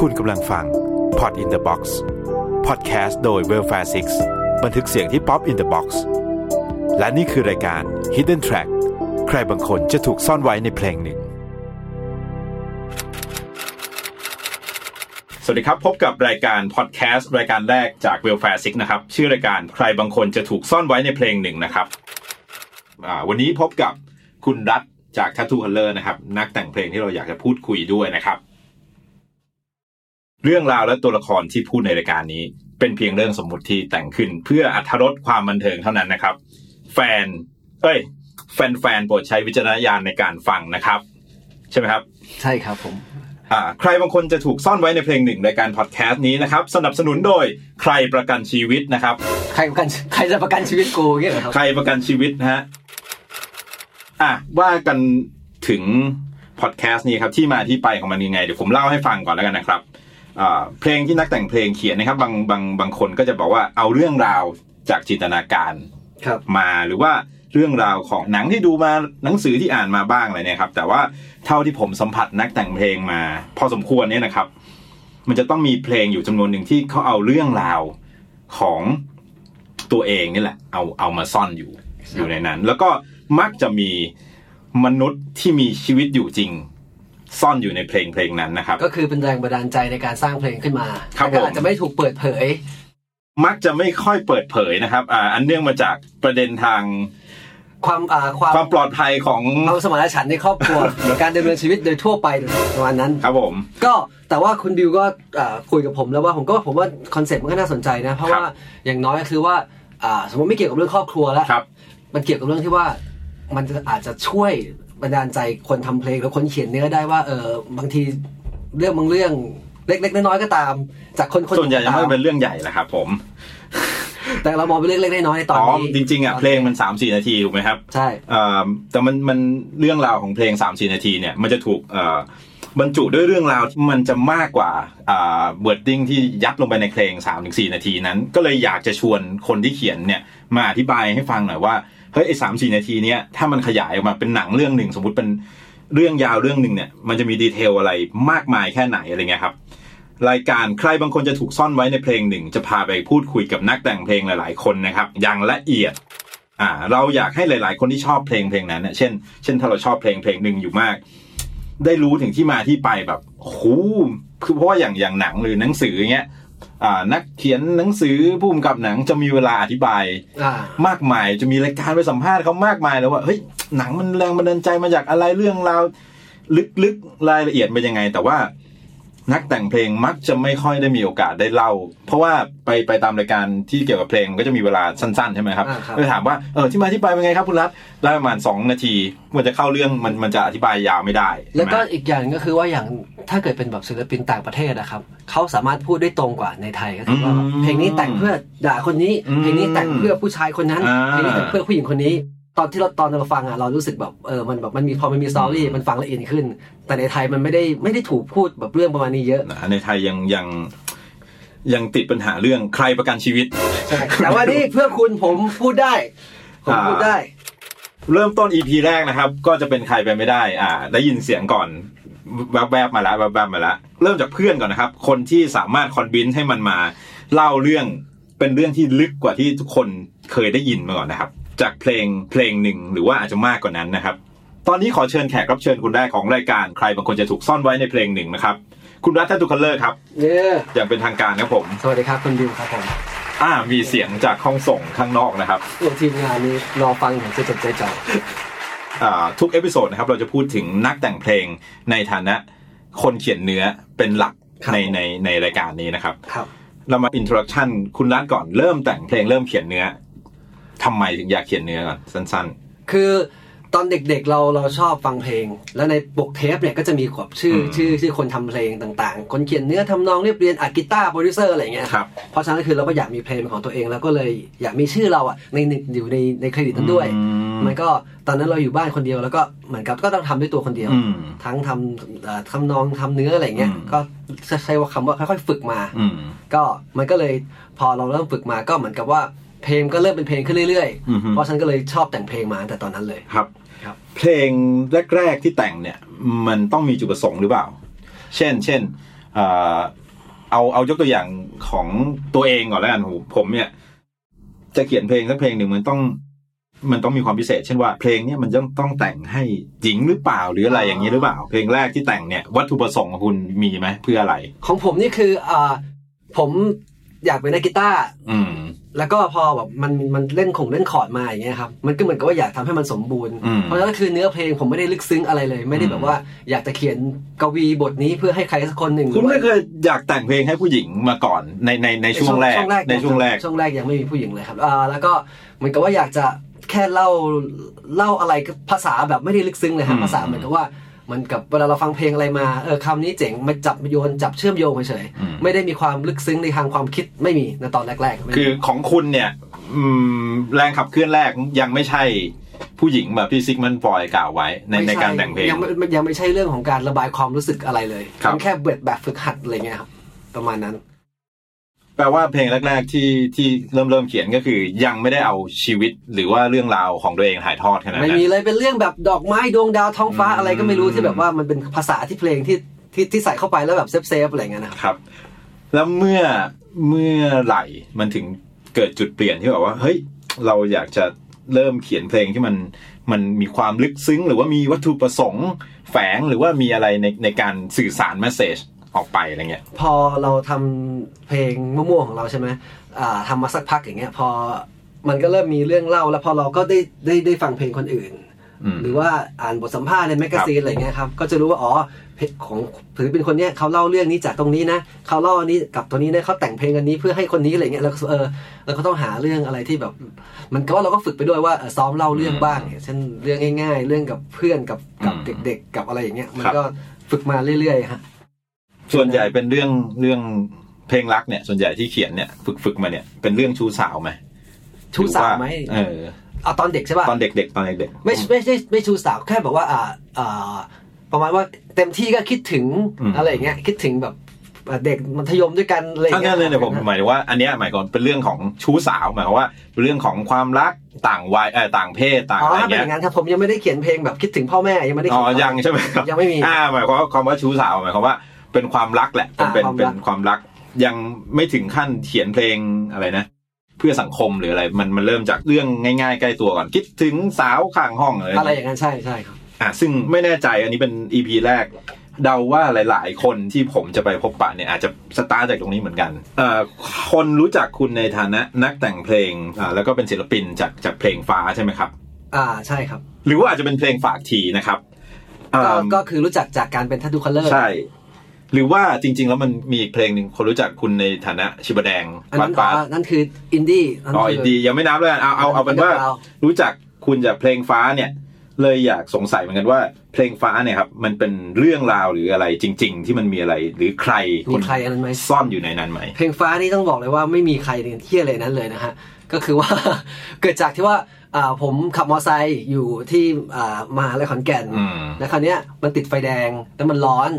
คุณกำลังฟัง Pod in the Box Podcast โดย Welfare 6บันทึกเสียงที่ Pop in the Box และนี่คือรายการ Hidden Track ใครบางคนจะถูกซ่อนไว้ในเพลงหนึ่ง สวัสดีครับ พบกับรายการพอดแคสต์รายการแรกจาก Welfare 6นะครับ ชื่อรายการใครบางคนจะถูกซ่อนไว้ในเพลงหนึ่งนะครับวันนี้พบกับคุณรัฐจาก Tattoo Color นะครับ นักแต่งเพลงที่เราอยากจะพูดคุยด้วยนะครับ เรื่องราวและตัวละครที่พูดในรายการนี้ เป็นเพียงเรื่องสมมุติที่แต่งขึ้น เพื่ออัธรสความบันเทิงเท่านั้นนะครับ แฟน เอ้ย แฟนๆโปรดใช้วิจารณญาณในการฟังนะครับ ใช่ไหมครับ ใช่ครับผมอ่าใครบางคนจะถูกซ่อนไว้ในเพลงหนึ่งรายการพอดแคสต์นี้นะครับ สนับสนุนโดยใครประกันชีวิตนะครับ ใครประกันใครจะประกันชีวิตกูเงี้ยเหรอครับใครประกันชีวิตนะฮะอะว่ากันถึงพอดแคสต์นี้ครับที่มาที่ไปของมันยังไงเดี๋ยวผมเล่าให้ฟังก่อนแล้วกันนะครับอ่า เพลงที่นักแต่งเพลงเขียนนะครับ บางบางบางคนก็จะบอกว่าเอาเรื่องราวจากจินตนาการครับมาหรือว่าเรื่องราวของหนังที่ดูมาหนังสือที่อ่านมาบ้างอะไรเนี่ยครับ แต่ว่าเท่าที่ผมสัมผัสนักแต่งเพลงมา พอสมควรเนี่ยนะครับ มันจะต้องมีเพลงอยู่จำนวนหนึ่งที่เขาเอาเรื่องราวของตัวเองนี่แหละ เอาเอามาซ่อนอยู่อยู่ในนั้น แล้วก็มักจะมีมนุษย์ที่มีชีวิตอยู่จริง ซ่อนอยู่ในเพลงเพลงนั้นนะครับ ก็คือเป็นแรงบันดาลใจในการสร้างเพลงขึ้นมาครับแต่ก็ผมอาจจะไม่ถูกเปิดเผย มักจะไม่ค่อยเปิดเผยนะครับอ่าอันเนื่องมาจากประเด็นทางความอ่าความความปลอดภัยของความสมรรถฉันท์ในครอบครัวหรือการดำเนินชีวิตโดยทั่วไปประมาณนั้นครับผมก็แต่ว่าคุณบิวก็อ่าคุยกับผมแล้วว่าผมก็ผมว่า concept มันก็น่าสนใจนะ เพราะครับว่าอย่างน้อยก็คือว่าอ่าสมมติไม่เกี่ยวกับเรื่องครอบครัวแล้วครับมันเกี่ยวกับเรื่องที่ว่ามันจะอาจจะช่วย บันดาลใจคนทำเพลงหรือคนเขียนเนื้อได้ว่าเออบางทีเรื่องบางเรื่องเล็กๆน้อยๆก็ตาม จากคนคนส่วนใหญ่จะตาไม่มเป็นเรื่องใหญ่แหละครับผม แต่เรามองเป็นเรื่องเล็กๆน้อยๆในตอนอ๋อนี้จริงๆอะเพลงมันสามสี่นาทีถูกไหมครับใช่เอ่อแต่มันมันเรื่องราวของเพลงสามสี่นาทีเนี่ยมันจะถูกเอ่อบรรจุด้วยเรื่องราวที่มันจะมากกว่าอ่า wording ที่ยัดลงไปในเพลง3 ถึง 4 นาทีนั้น ก็เลยอยากจะชวนคนที่เขียนเนี่ยมาอธิบายให้ฟังหน่อยว่า เฮ้ยไอ้สามสี่นาทีเนี้ยถ้ามันขยายออกมาเป็นหนังเรื่องหนึ่งสมมติเป็นเรื่องยาวเรื่องหนึ่งเนี่ยมันจะมี detail อะไรมากมายแค่ไหนอะไรเงี้ยครับรายการใครบางคนจะถูกซ่อนไว้ในเพลงหนึ่ง จะพาไปพูดคุยกับนักแต่งเพลงหลาย ๆ คนนะครับ อย่างละเอียดอ่าเราอยากให้หลาย ๆ คนที่ชอบเพลงเพลงนั้นเนี่ยเช่น เช่นถ้าเราชอบเพลงเพลงหนึ่งอยู่มาก ได้รู้ถึงที่มาที่ไปแบบโอ้โหคือเพราะว่าอย่างอย่างหนังหรือหนังสืออย่างเงี้ย นักเขียนหนังสือผู้กำกับหนังจะมีเวลาอธิบายอ่ามากมายจะมีรายการไปสัมภาษณ์เขามากมายเลยว่าเฮ้ยหนังมันแรงบันดาลใจมาจากอะไรเรื่องราวลึกๆรายละเอียดเป็นยังไง แต่ว่า นักแต่งเพลงมักจะไม่ค่อยได้มีโอกาสได้เล่า เพราะว่าไปไปตามรายการที่เกี่ยวกับเพลงมันก็จะมีเวลาสั้นๆใช่ไหมครับอ่าครับไปถามว่าเออที่มาที่ไปเป็นไงครับคุณรัฐได้ประมาณสองนาทีมันจะเข้าเรื่องมันมันจะอธิบายยาวไม่ได้ แล้วก็ใช่ไหมอีกอย่างก็คือว่าอย่างถ้าเกิดเป็นแบบศิลปินต่างประเทศนะครับเขาสามารถพูดได้ตรงกว่าในไทยก็คือว่าแบบอืมเพลงนี้แต่งเพื่อด่าคนนี้อืมเพลงนี้แต่งเพื่อผู้ชายคนนั้นอ่าเพลงนี้แต่งเพื่อผู้หญิงคนนี้ ตอนที่เราตอนเราฟังอะเรารู้สึกแบบเออมันแบบมันมีพอมันมีสตอรี่มันฟังละเอียดขึ้น แต่ในไทยมันไม่ได้ไม่ได้ถูกพูดแบบเรื่องประมาณนี้เยอะนะในไทยยังยังยังติดปัญหาเรื่องใครประกันชีวิตใช่แต่ว่านี่เพื่อคุณผมพูดได้ผมพูดได้ เริ่มต้น EP แรกนะครับ ก็จะเป็นใครไปไม่ได้ อ่า ได้ยินเสียงก่อนแวบๆมาแล้วแวบๆมาแล้วเริ่มจากเพื่อนก่อนนะครับ คนที่สามารถคอนวินให้มันมา เล่าเรื่องเป็นเรื่องที่ลึกกว่าที่ทุกคนเคยได้ยินมาก่อนนะครับ จากเพลงเพลงหนึ่งหรือว่าอาจจะมากกว่านั้นนะครับ ตอนนี้ขอเชิญแขกรับเชิญคุณแรกของรายการใครบางคนจะถูกซ่อนไว้ในเพลงหนึ่งนะครับคุณรัฐ Tattoo Colour ครับเย้อย่างเป็นทางการครับผม สวัสดีครับคุณดิวครับผม อ่า มีเสียงจากห้องส่งข้างนอกนะครับตัวทีมงานนี้รอฟังอย่างใจจดใจจ่ออ่าทุก episode นะครับเราจะพูดถึงนักแต่งเพลงในฐานะคนเขียนเนื้อเป็นหลักในในในรายการนี้นะครับ ครับ เรามา introduction คุณรัฐก่อนเริ่มแต่งเพลงเริ่มเขียนเนื้อ ทำไมถึงอยากเขียนเนื้อก่อนสั้นคือตอนเด็กๆเราเราชอบฟังเพลง แล้วในปกเทปเนี่ยก็จะมีขอบชื่ออมชื่อชื่อคนทำเพลงต่างๆ คนเขียนเนื้อทำนองเรียบเรียงอัดกีตาร์โปรดิวเซอร์อะไรอย่างเงี้ยครับเพราะฉะนั้นคือเราก็อยากมีเพลงเป็นของตัวเองแล้วก็เลยอยากมีชื่อเราอะในในอยู่ในในเครดิตนั้นด้วยอืมมันก็ตอนนั้นเราอยู่บ้านคนเดียวแล้วก็เหมือนกับก็ต้องทำด้วยตัวคนเดียวอืมทั้งทำเอ่อทำนองทำเนื้ออะไรอย่างเงี้ยอืมก็ใช้ว่าคำว่าค่อยๆ ฝึกมาๆอืมก็มันก็เลยพอเราเริ่มฝึกมาก็เหมือนกับว่า เพลงก็เริ่มเป็นเพลงขึ้นเรื่อยๆ อือฮึ เพราะฉะนั้นก็เลยชอบแต่งเพลงมาตั้งแต่ตอนนั้นเลยครับครับ เพลงแรกๆที่แต่งเนี่ยมันต้องมีจุดประสงค์หรือเปล่า เช่น เช่นเอ่อเอาเอายกตัวอย่างของตัวเองก่อนแล้วกันผมผมเนี่ย จะเขียนเพลงสักเพลงหนึ่งมันต้องมันต้องมีความพิเศษ เช่นว่าเพลงเนี้ยมันต้องต้องแต่งให้หญิงหรือเปล่าหรืออะไรอย่างนี้หรือเปล่า เพลงแรกที่แต่งเนี่ยวัตถุประสงค์ของคุณมีไหมเพื่ออะไร ของผมนี่คืออ่าผมอยากเป็นนักกีตาร์อืม แล้วก็พอแบบมันมันเล่นของเล่นคอร์ดมาอย่างเงี้ยครับมันก็เหมือนกับว่าอยากทำให้มันสมบูรณ์อืมเพราะฉะนั้นคือเนื้อเพลงผมไม่ได้ลึกซึ้งอะไรเลย ไม่ได้แบบว่าอยากจะเขียนกวีบทนี้เพื่อให้ใครสักคนหนึ่งคุณไม่เคยอยากแต่งเพลงให้ผู้หญิงมาก่อนในในในช่วงแรกในช่วงแรกช่วงแรกยังไม่มีผู้หญิงเลยครับอ่าแล้วก็เหมือนกับว่าอยากจะแค่เล่าเล่าอะไรกับภาษาแบบไม่ได้ลึกซึ้งเลยครับอืมภาษาเหมือนกับว่า มันกับเวลาเราฟังเพลงอะไรมาเออคำนี้เจ๋งมาจับมาโยนจับเชื่อมโยงเฉยๆไม่ได้มีความลึกซึ้งในทางความคิดไม่มีในตอนแรกๆไม่มีคือของคุณเนี่ยอืมแรงขับเคลื่อนแรกยังไม่ใช่ผู้หญิงแบบที่ซิกมันฟอยกล่าวไว้ในไม่ใช่การแต่งเพลงยังไม่ยังไม่ใช่เรื่องของการระบายความรู้สึกอะไรเลยครับมันแค่แบบแบบฝึกหัดอะไรเงี้ยครับประมาณนั้น แปลว่าเพลงแรกๆที่ที่เริ่มเริ่มเขียนก็คือ ยังไม่ได้เอาชีวิตหรือว่าเรื่องราวของตัวเองถ่ายทอดขนาดนั้นไม่มีเลยเป็นเรื่องแบบดอกไม้ดวงดาวท้องฟ้าอืมอะไรก็ไม่รู้ที่แบบว่ามันเป็นภาษาที่เพลงที่ที่ที่ใส่เข้าไปแล้วแบบ safe safe ๆอะไรเงี้ยนะครับครับ แล้วเมื่อเมื่อไหร่มันถึงเกิดจุดเปลี่ยนที่แบบว่าเฮ้ยเราอยากจะเริ่มเขียนเพลงที่มันมันมีความลึกซึ้ง หรือว่ามีวัตถุประสงค์แฝงหรือว่ามีอะไรในในการสื่อสาร message ออกไปอะไรเงี้ย พอเราทำเพลงมั่วๆของเราใช่ไหมอ่าทำมาสักพักอย่างเงี้ย พอมันก็เริ่มมีเรื่องเล่า แล้วพอเราก็ได้ได้ได้ฟังเพลงคนอื่นอืมหรือว่าอ่านบทสัมภาษณ์ใน magazine อะไรเงี้ยครับ ก็จะรู้ว่าอ๋อเพลงของถือเป็นคนเนี้ยเขาเล่าเรื่องนี้จากตรงนี้นะเขาเล่าอันนี้กับตัวนี้นะเขาแต่งเพลงอันนี้เพื่อให้คนนี้อะไรเงี้ยแล้วก็เออเราก็ต้องหาเรื่องอะไรที่แบบ มันก็ว่าเราก็ฝึกไปด้วยว่าเออซ้อมเล่าเรื่องบ้างอย่างเช่นเรื่องง่าย ๆ เรื่องกับเพื่อนกับกับอืมเด็ก ๆ กับอะไรอย่างเงี้ยมันครับก็ฝึกมาเรื่อยๆฮะ ส่วนใหญ่เป็นเรื่องเรื่องเพลงรักเนี่ย ส่วนใหญ่ที่เขียนเนี่ยฝึกฝึกมาเนี่ยเป็นเรื่องชู้สาวไหมชู้สาวไหมเออเอาตอนเด็กใช่ป่ะตอนเด็กๆตอนเด็กๆไม่ไม่ใช่ไม่ชูสาวแค่แบบว่าอ่าอ่าประมาณว่าเต็มที่ก็คิดถึงอืมอะไรอย่างเงี้ยคิดถึงแบบอ่าเด็กมัธยมด้วยกันอะไรอย่างถ้าเงี้งั้นเลยเนี่ยผมหมายถึงว่าอันเนี้ยหมายความเป็นเรื่องของชู้สาวหมายความว่าเป็นเรื่องของความรักต่างวัยเออต่างเพศต่างอ๋ออะไรถ้าเป็นเงี้อยย่างนั้นครับผมยังไม่ได้เขียนเพลงแบบคิดถึงพ่อแม่ยังไม่ได้อ๋เขีอยนยังใช่ไหมครับยังไม่มีอ่าหมายความว่าความว่าชู้สาวหมายความว่า เป็นความรักแหละเป็นเป็นอ่าความรักเป็นความรัก ยังไม่ถึงขั้นเขียนเพลงอะไรนะ เพื่อสังคมหรืออะไร มันมันเริ่มจากเรื่องง่ายๆ ใกล้ตัวก่อน คิดถึงสาวข้างห้องอะไรอะไรอย่างนั้นใช่ใช่ครับอะซึ่งไม่แน่ใจอันนี้เป็น EP แรก เดาว่าหลาย ๆ คนที่ผมจะไปพบปะเนี่ยอาจจะสตาร์ทจากตรงนี้เหมือนกันเอ่อคนรู้จักคุณในฐานะนักแต่งเพลงอ่าแล้วก็เป็นศิลปินจากจากเพลงฟ้าใช่ไหมครับ อ่าใช่ครับ หรือว่าอาจจะเป็นเพลงฝากทีนะครับก็อ่าก็คือรู้จักจากการเป็น Tattoo Colour ใช่ หรือว่าจริง ๆ แล้วมันมีอีกเพลงหนึ่งคนรู้จักคุณในฐานะชิบะแดงอันวันั้ดนฟ้าอ๋อนั่นคืออินดี้นั่นอ๋อคือดียังไม่นับเลยเอาเอาเอาเป็นว่าเอารู้จักคุณจากเพลงฟ้าเนี่ย เลยอยากสงสัยเหมือนกันว่า เพลงฟ้าเนี่ยครับมันเป็นเรื่องราวหรืออะไรจริง ๆ ที่มันมีอะไรหรือใครมีใครอันนั้นไหมซ่อนอยู่ในนั้นไหมเพลงฟ้านี่ต้องบอกเลยว่าไม่มีใครเนี่ยเที่ยอะไรนั้นเลยนะฮะก็คือว่าเกิดจากที่ว่าอ่าผมขับมอเตอร์ไซค์อยู่ที่อ่ามหาลัยขอนแก่นอืมแล้วคราวเนี้ยมันติดไฟแดงแล้วมันร้อน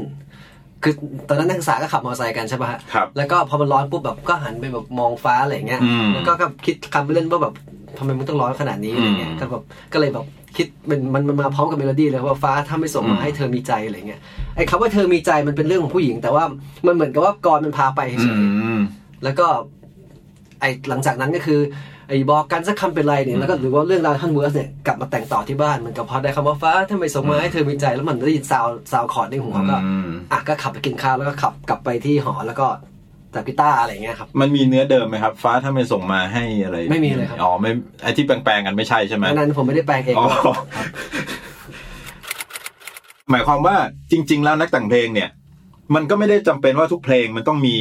คือตอนนั้นนักศึกษาก็ขับมอเตอร์ไซค์กันใช่ปะฮะครับ แล้วก็พอมันร้อนปุ๊บแบบก็หันไปแบบมองฟ้าอะไรอย่างเงี้ยอืมแล้วก็ก็คิดคำไปเล่นว่าแบบทำไมมันต้องร้อนขนาดนี้อะไรเงี้ยอืมก็แบบก็เลยแบบคิดมันมันมันมาพร้อมกับเมโลดี้เลยว่าฟ้าถ้าไม่ส่งอืมามให้เธอมีใจอะไรเงี้ยไอ้คำว่าเธอมีใจมันเป็นเรื่องของผู้หญิง แต่ว่ามันเหมือนกับว่ากลอนมันพาไปอืเฉยมๆแล้วก็ไอ้หลังจากนั้นก็คือไอ้บอกกันสักคำเป็นไรเนี่ยแล้วก็หรือว่าเรื่องราวท่อน verse เนี่ยกลับมาแต่งต่อที่บ้านเหมันก็พอได้คำว่าฟ้าถ้าไม่ส่งมาให้เธอมีใจแล้วมันได้ยินซาวซาวคอร์ดในหัวก็อืมอะก็ขับไปกินข้าวแล้วก็ขับกลับไปที่หอแล้วก็จับกีตาร์อะไรเงี้ยครับมันมีเนื้อเดิมไหมครับ ฟ้าถ้าไม่ส่งมาให้อะไรไม่มีเลยครับอ๋อไม่ไอที่แปลงๆกันไม่ใช่ใช่ไหมอันนั้นผมไม่ได้แปลงเองอ๋อหมายความว่าจริง ๆ แล้วนักแต่งเพลงเนี่ย มันก็ไม่ได้จำเป็นว่าทุกเพลงมันต้องมี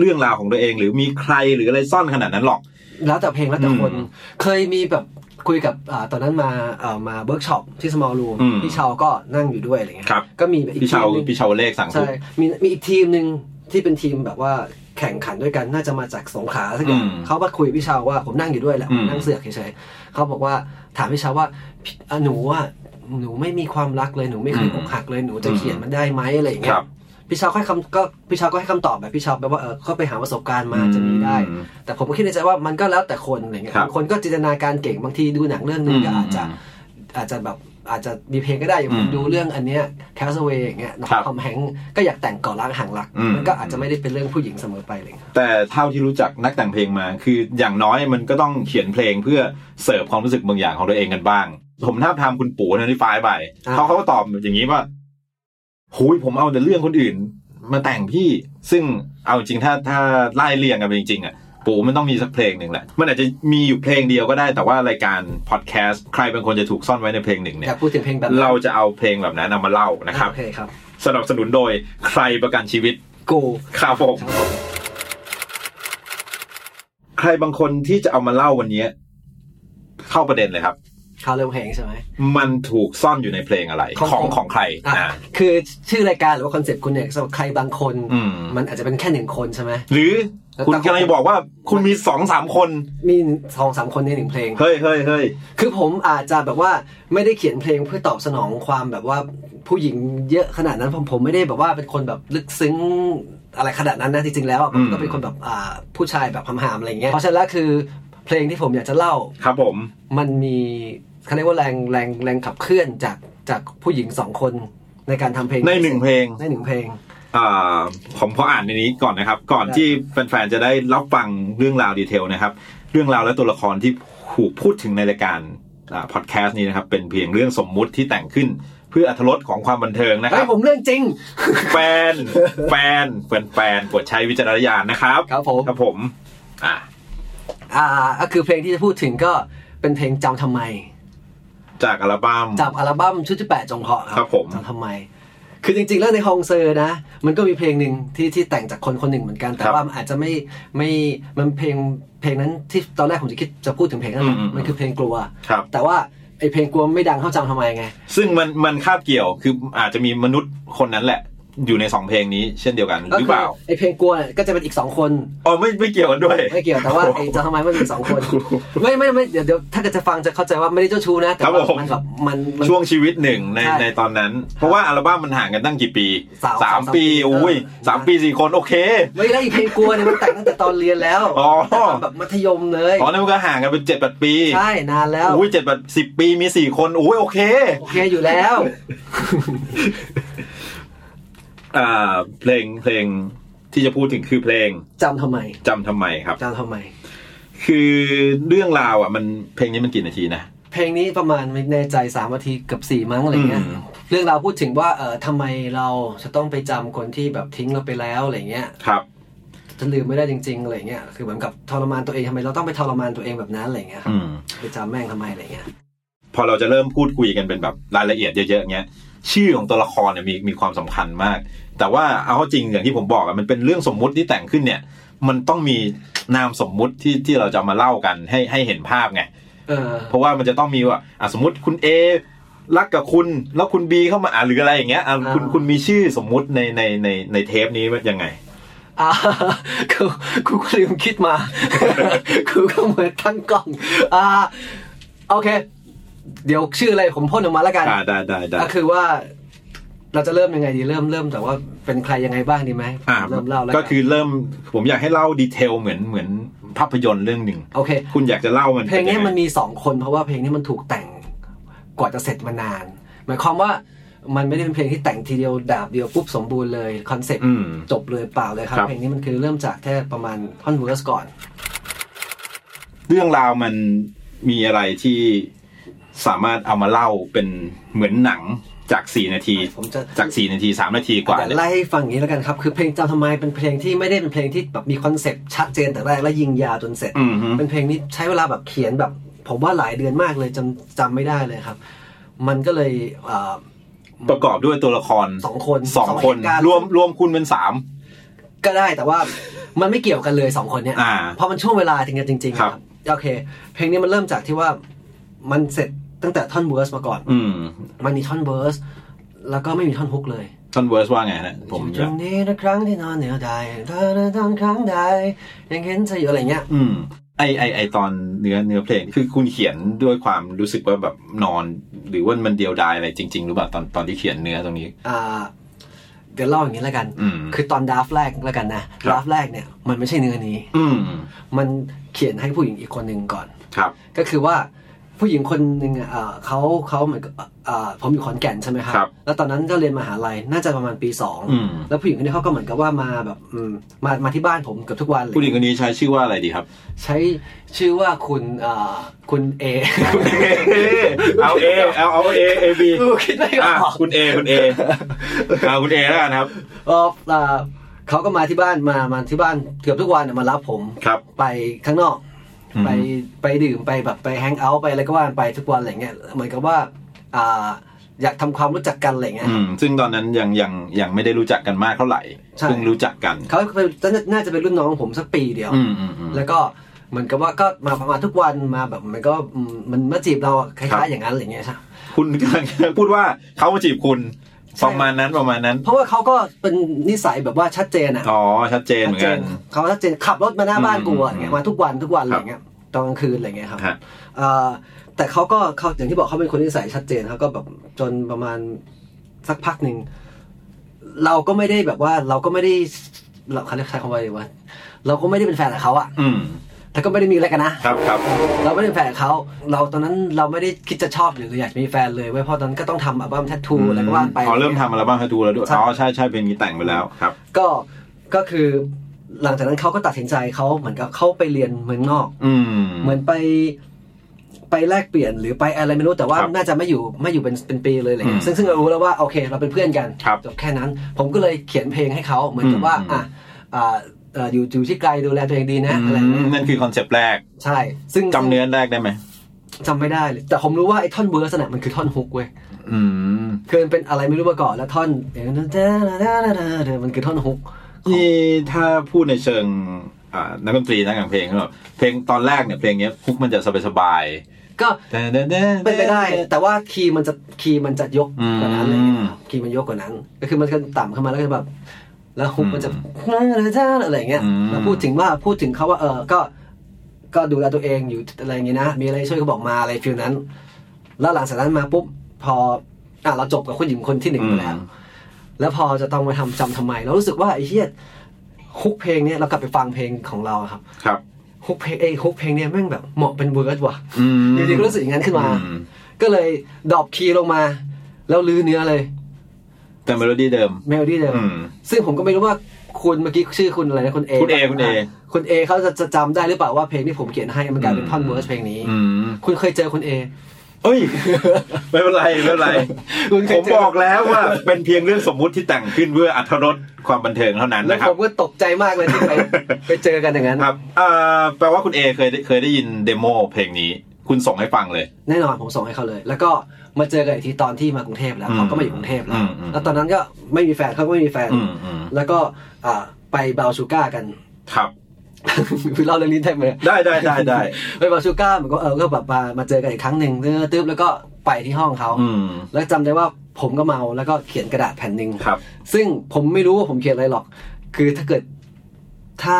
เรื่องราวของตัวเอง หรือมีใครหรืออะไรซ่อนขนาดนั้นหรอก แล้วแต่เพลงแล้วแต่คนอืมเคยมีแบบคุยกับอ่าตอนนั้นมาเอ่อมาเวิร์กช็อปที่ small room อืมพี่เชาก็นั่งอยู่ด้วยอะไรเงี้ยครับก็มีอีกพี่เชาทีมหนึ่งพี่เชาเลขสั่งทุใช่กมีมีอีกทีมหนึ่งที่เป็นทีมแบบว่าแข่งขันด้วยกันน่าจะมาจากสงขลาสักอย่างอืมเขามาคุยกับพี่เชาว่าผมนั่งอยู่ด้วยแหละอืผมมนั่งเสือกเฉยๆเขาบอกว่าถามพี่เชาว่าพี่อะหนูว่าหนูไม่มีความรักเลยหนูไม่เคยอือมกหักเลยหนูจะอืมเขียนมันได้ไหมอะไรอย่างเงี้ยครับ พี่เชาก็ให้คำก็พี่เชาก็ให้คำตอบแบบพี่เชาแบบว่าเออก็ไปหาประสบการณ์มาจะมีได้อืมแต่ผมก็คิดในใจว่ามันก็แล้วแต่คนอะไรเงี้ยครับบางคนก็จินตนาการเก่งบางทีดูหนังเรื่องนึงก็อาจจะอืมอาจจะแบบอาจจะมีเพลงก็ได้อย่างผอืมมดูเรื่องอันเนี้ย Castaway อย่างเงี้ยครับทอมแฮงก์ก็อยากแต่งก่อนล้างหางรักอืมมันก็อาจจะไม่ได้เป็นเรื่องผู้หญิงเสมอไปเลยแต่เท่าที่รู้จักนักแต่งเพลงมา คืออย่างน้อยมันก็ต้องเขียนเพลงเพื่อเสิร์ฟความรู้สึกบางอย่างของตัวเองกันบ้าง ผมท้าบทามคุณปู่นันทิฟายไปอ่าเขาเขาก็ตอบอย่างนี้ว่า หุยผมเอาแต่เรื่องคนอื่น มาแต่งพี่ ซึ่งเอาจริงถ้าถ้าไล่เรียงกันไปจริงๆอะปู่มันต้องมีสักเพลงหนึ่งแหละ มันอาจจะมีอยู่เพลงเดียวก็ได้ แต่ว่ารายการพอดแคสต์ใครเป็นคนจะถูกซ่อนไว้ในเพลงหนึ่งเนี่อยยากพูดถึงเพลงแบบเราจะเอาเพลงแบบนั้นเอามาเล่านะครับ โอเคครับ สนับสนุนโดยใครประกันชีวิตกูครับผมครับผมใครบางคนที่จะเอามาเล่าวันนี้ เข้าประเด็นเลยครับ เขาเริ่มเพลงใช่ไหมมันถูกซ่อนอยู่ในเพลงอะไร ของของของใครอะอ่าคือชื่อรายการหรือว่า concept คุณเนี่ยสำหรับใครบางคนอืมมันอาจจะเป็นแค่หนึ่งคนใช่ไหมหรือแล้วคุณแต่กำลังจะบอกว่าคุณมีสองสามคน มีสองสามคนในหนึ่งเพลง เฮ้ยเฮ้ยเฮ้ยคือผมอาจจะแบบว่าไม่ได้เขียนเพลงเพื่อตอบสนองความแบบว่าผู้หญิงเยอะขนาดนั้นผมผมไม่ได้แบบว่าเป็นคนแบบลึกซึ้งอะไรขนาดนั้นนะจริงๆแล้วอะผมก็เป็นคนแบบอ่าผู้ชายแบบหามๆอะไรเงี้ยเพราะฉะนั้นแล้วคือเพลงที่ผมอยากจะเล่าครับผมมันมี เขาเรียกว่าแรงแรงแรงขับเคลื่อนจากจากผู้หญิงสองคนในการทำเพลงในหนึ่งเพลงในหนึ่งเพลงอ่าผมขออ่านในนี้ก่อนนะครับ ก่อนได้ที่แฟนๆจะได้รับฟังเรื่องราวดีเทลนะครับ เรื่องราวและตัวละครที่ถูกพูดถึงในรายการพอดแคสต์นี้นะครับ เป็นเพียงเรื่องสมมุติที่แต่งขึ้นเพื่ออรรถรสของความบันเทิงนะคเฮ้รัยบผมเรื่องจริง แฟน แฟนแฟนแฟนกดใช้วิจารณญาณนะครับ ครับผมครับผม อ่า อ่าก็คือเพลงที่จะพูดถึงก็เป็นเพลงจำทำไม จากอัลบั้มจากอัลบั้มชุดที่แปดจงเหาะครับผมจำทำไม คือจริงๆ แล้วในฮองเซอร์นะ มันก็มีเพลงหนึ่งที่ที่แต่งจากคนคนหนึ่งเหมือนกัน แต่ครับว่ามันอาจจะไม่ไม่มันเพลงเพลงนั้นที่ตอนแรกผมจะคิดจะพูดถึงเพลงนั้นอืมอืมมันคือเพลงกลัวครับแต่ว่าไอเพลงกลัวไม่ดังเท่าจำทำไมไง ซึ่งมันมันคาบเกี่ยวคืออาจจะมีมนุษย์คนนั้นแหละ อยู่ในสองเพลงนี้เช่นเดียวกันหก็รือคืเปล่าไอเพลงกลัวเนี่ยก็จะเป็นอีกสองคนอ๋อไม่ไม่เกี่ยวกันด้วย ไม่เกี่ยวแต่ว่าไอจำทำไมมันมีสองคน ไม่ไม่ไม่เดี๋ยวเดี๋ยวถ้าเกิดจะฟังจะเข้าใจว่าไม่ได้เจ้าชู้นะแต่ครับว่าผมมันแบบมันมันช่วงชีวิตหนึ่งในใช่ในตอนนั้น เพราะว่าอัลบั้มมันห่างกันตั้งกี่ปีสามสามสามปีปีอุ้ยเออสามปีสี่คนโอเค ไม่ได้อีเพลงกลัวเนี่ยมันแต่งตั้งแต่ตอนเรียนแล้วอ๋อแต่ตอนแบบมัธยมเลยอ๋อนั่นมันก็ห่างกันเป็นเจ็ดแปดปีใช่นานแล้วอุ้ยเจ็ดแปดสิบปีมีสี่คนอุ้ยโอเคโอเคอยู่แล้ว อ่าเพลงเพลงที่จะพูดถึงคือเพลงจำทำไมจำทำไมครับ จำทำไม คือเรื่องราวอะมันเพลงนี้มันกี่นาทีนะ เพลงนี้ประมาณไม่แน่ใจสามนาทีเกับสี่มั้งอะไรเงี้ย อืม เรื่องราวพูดถึงว่าเออทำไมเราจะต้องไปจำคนที่แบบทิ้งเราไปแล้วอะไรเงี้ยครับ จะลืมไม่ได้จริงๆอะไรเงี้ยคือเหมือนกับทรมานตัวเองทำไมเราต้องไปทรมานตัวเองแบบนั้นอะไรเงี้ยครับอืม ไปจำแม่งทำไมอะไรเงี้ย พอเราจะเริ่มพูดคุยกันเป็นแบบรายละเอียดเยอะๆอย่างเงี้ย ชื่อของตัวละครเนี่ยมีมีความสำคัญมาก แต่ว่าเอาเข้าจริงอย่างที่ผมบอกอะมันเป็นเรื่องสมมุติที่แต่งขึ้นเนี่ย มันต้องมีนามสมมุติที่ที่เราจะเอามาเล่ากันให้ให้เห็นภาพไงเออเพราะว่ามันจะต้องมีว่าอะสมมติคุณเอรักกับคุณแล้วคุณบีเข้ามาอะหรืออะไรอย่างเงี้ยอะคุณอ่าคุณมีชื่อสมมุติในในในในเทปนี้ว่ายังไงอ่ากูกูก็ลืมคิดมากูก็เหมือนตั้งกล้องอ่าโอเค เดี๋ยวชื่ออะไรผมพ่นออกมาแล้วกันได้ได้ได้ได้ก็คือว่าเราจะเริ่มยังไงดีเริ่มเริ่มแต่ว่าเป็นใครยังไงบ้างดีไหมอ่าเริ่มเล่าแล้วก็คือเริ่มผมอยากให้เล่า detail เหมือนเหมือนภาพยนตร์เรื่องหนึ่งโอเค คุณอยากจะเล่ามันเพลงนี้เป็ยัไง มันมีสองคนเพราะว่าเพลงนี้มันถูกแต่งกว่าจะเสร็จมานาน หมายความว่ามันไม่ได้เป็นเพลงที่แต่งทีเดียวดาบเดียวปุ๊บสมบูรณ์เลย concept อืมจบเลยเปล่าเลยครับครับเพลงนี้มันคือเริ่มจากแค่ประมาณท่อน verse ก่อน เรื่องราวมันมีอะไรที่ สามารถเอามาเล่าเป็นเหมือนหนังจากสี่นาที ผมจะ จากสี่นาทีสามนาทีกว่าเดี๋ยวเนี่ยไล่ให้ฟังอย่างนี้แล้วกันครับ คือเพลงจำทำไมเป็นเพลงที่ไม่ได้เป็นเพลงที่แบบมีคอนเซปต์ชัดเจนแต่แรกและยิงยาวจนเสร็จ อืมฮึเป็นเพลงนี้ใช้เวลาแบบเขียนแบบ ผมว่าหลายเดือนมากเลยจำจำไม่ได้เลยครับ มันก็เลยเอ่อประกอบด้วยตัวละครสองคนสองคน เหตุการณ์รวมรวมคุณเป็นสาม ก็ได้แต่ว่ามันไม่เกี่ยวกันเลยสองคนเนี้ย อ่า เพราะมันช่วงเวลาถึงกันจริงๆครับ โอเค เพลงนี้มันเริ่มจากที่ว่ามันเสร็จ ตั้งแต่ท่อน verse มาก่อน อืม มันมีท่อน verse แล้วก็ไม่มีท่อน hook เลย ท่อน verse ว่าไงนะผมอยู่ตจะรงนี้นะครั้งที่นอนเหนือใดเธอตอนครั้งใดยังเห็นเธออยู่อะไรเงี้ย อืมไอไอไอตอนเนื้อเนื้อเพลงคือคุณเขียนด้วยความรู้สึกว่าแบบนอน หรือว่ามันเดียวดายอะไรจริง ๆ หรือเปล่าตอนตอนที่เขียนเนื้อตรงนี้ อ่าเดี๋ยวเล่าอย่างนี้แล้วกันอืมคือตอน draft แรกแล้วกันนะครับ draft แรกเนี่ยมันไม่ใช่เนื้อนี้ อืมมันเขียนให้ผู้หญิงอีกคนหนึ่งก่อน ครับ ก็คือว่า ผู้หญิงคนหนึ่งอะเอ่อเขาเขาเหมือนกับเอ่อผมอยู่ขอนแก่นใช่ไหมครับ ครับแล้วตอนนั้นก็เรียนมหาลัยน่าจะประมาณปีสองอืม แล้วผู้หญิงคนนี้เขาก็เหมือนกับว่ามาแบบอืมมามาที่บ้านผมเกือบทุกวันเลยผู้หญิงคนนี้ใช้ชื่อว่าอะไรดีครับ ใช้ชื่อว่าคุณเอ่อคุณเอ เอาเอเอาเอาเอเอบีกูคิดไม่ออะอก คุณเอคุณเออ่าคุณเอแล้วกันครับ เออเอ่อเขาก็มาที่บ้านมามาที่บ้านเกือบทุกวันน่ะมารับผมครับ ไปข้างนอกอืม ไปไปดื่มไปแบบไปแฮงเอาท์ไปอะไรก็ว่าไปทุกวันอะไรเงี้ยเหมือนกับว่าอ่าอยากทำความรู้จักกันอะไรเงี้ยอืมซึ่งตอนนั้นยังยังยังไม่ได้รู้จักกันมากเท่าไหร่ใช่เพิ่งรู้จักกันเขาเป็นน่าจะเป็นรุ่นน้องผมสักปีเดียวอืมอืมอืมแล้วก็เหมือนกับว่าก็มามาทุกวันมาแบบมันก็อืมมันมาจีบเราอะคครัล้ายบๆอย่างนั้นอะไรเงี้ยใช่คุณกำลังพูดว่าเขามาจีบคุณใช่ ประมาณนั้นประมาณนั้น เพราะว่าเขาก็เป็นนิสัยแบบว่าชัดเจนอะอ๋อชัดเจนเหมือนกันเขาชัดเจนขับรถมาหน้าบ้านกูอะอืมอย่างเงี้ยมาทุกวันทุกวันอะไรเงี้ยตอนกลางคืนอะไรเงี้ยครับฮะเอ่อแต่เขาก็เขาอย่างที่บอกเขาเป็นคนนิสัยชัดเจนเขาก็แบบจนประมาณสักพักหนึ่งเราก็ไม่ได้แบบว่าเราก็ไม่ได้เราเขาเรียกใช้คำว่าอะไรวะเราก็ไม่ได้เป็นแฟนกับเขาอะอืม แต่ก็ไม่ได้มีอะไรกันนะครับครับเราไม่ได้เป็นแฟนกับเขาเราตอนนั้นเราไม่ได้คิดจะชอบหรืออยากมีแฟนเลยเว้ยเพราะตอนนั้นก็ต้องทำอัลบั้มแทททูอะไรก็ว่าไปอ๋อเริ่มทำอัลบั้มให้ดูแล้วด้วยใช่อ๋อใช่ใช่เพลงนี้แต่งไปแล้วครับ ก็ก็คือหลังจากนั้นเขาก็ตัดสินใจเขาเหมือนกับเขาไปเรียนเมืองนอก อืมเหมือนไปไปแลกเปลี่ยนหรือไปอะไรไม่รู้แต่ว่าครับน่าจะไม่อยู่ไม่อยู่เป็นเป็นปีเลยอะไรเงี้อืยมซึ่งซึ่งเรารู้แล้วว่าโอเค เราเป็นเพื่อนกันครับจบแค่นั้น ผมก็เลยเขียนเพลงให้เขาเหมือนกับว่าอืมอะ อ่าเอ่ออยู่อยู่ที่ไกลดูแลตัวเองดีนะอะไรเงี้อืมยนั่นคือ concept แรก ใช่ ซึ่งจำเนื้อแรกได้ไหมจำไม่ได้เลยแต่ผมรู้ว่าไอ้ท่อน verse น่ะมันคือท่อน hook เว้ยอืมคือมันเป็นอะไรไม่รู้มาก่อนแล้วท่อนมันคือท่อน hookนี่ถ้าพูดในเชิงอ่านักดนตรีนักแต่งเพลงก็แบบเพลงตอนแรกเนี่ยเพลงเนี้ย hook มันจะสบายๆก็แต่แต่แต่เป็นไปได้ แต่ว่า key มันจะ key มันจะยกกว่านั้นอะไรเงี้ยอืม key มันยกกว่านั้น ก็คือมันก็ต่ำขึ้นมาแล้วก็แบบ แล้ว hook มันจะอะไรเงี้ยอืมแล้วพูดถึงว่าพูดถึงเขาว่า เออก็ก็ดูแลตัวเองอยู่อะไรอย่างงี้นะ มีอะไรช่วยก็บอกมาอะไร feel นั้น แล้วหลังจากนั้นมาปุ๊บพออะเราจบกับผู้หญิงคนที่หนึ่งไปแล้ว แล้วพอจะต้องมาทำจำทำไม เรารู้สึกว่าไอ้เหี้ย hook เพลงเนี้ยเรากลับไปฟังเพลงของเราอะครับ ครับ hook เพลงเอ้ย hook เพลงเนี้ยแม่งแบบเหมาะเป็นเวิร์ดว่ะอืมอยู่ดีก็รู้สึกอย่างนั้นขึ้นมาอืก็เลย drop key ลงมา แล้วรื้อเนื้อเลย แต่เมโลดี้เดิมเมโลดี้เดิมอืมซึ่งผมก็ไม่รู้ว่าคุณเมื่อกี้ชื่อคุณอะไรนะคุณเอคุณ A คุณ A คุณเอเขาจะจะจำได้หรือเปล่าว่าเพลงที่ผมเขียนให้มันกลายเป็นท่อน verse เพลงนี้อืมคุณเคยเจอคุณ A เอ้ยไม่เป็นไรไม่เป็นไรคุณไม่เคยเจอผมบอกแล้วว่าเป็นเพียงเรื่องสมมุติที่แต่งขึ้นเพื่ออรรถรสความบันเทิงเท่านั้นแล้วนะครับผมก็ตกใจมากเลยที่ไปไปเจอกันอย่างนั้นครับอ่าแปลว่าคุณ A เคยได้เคยได้ยิน demoเพลงนี้ คุณส่งให้ฟังเลย แน่นอนผมส่งให้เขาเลย แล้วก็มาเจอกันอีกทีตอนที่มากรุงเทพแล้วอืมเขาก็มาอยู่กรุงเทพแล้วอืมอืมแล้วตอนนั้นก็ไม่มีแฟนเขาก็ไม่มีแฟนอืมอืมแล้วก็อ่าไปบาวชูก้ากันครับคือเล่าเรื่องนี้ได้ไหมได้ได้ได้ได้ไปบาชูก้าเหมือนก็เออก็แบบมามาเจอกันอีกครั้งหนึ่งตึ๊บแล้วก็ไปที่ห้องเขาอืมแล้วจำได้ว่าผมก็เมาแล้วก็เขียนกระดาษแผ่นหนึ่งครับ ซึ่งผมไม่รู้ว่าผมเขียนอะไรหรอก คือถ้าเกิดถ้า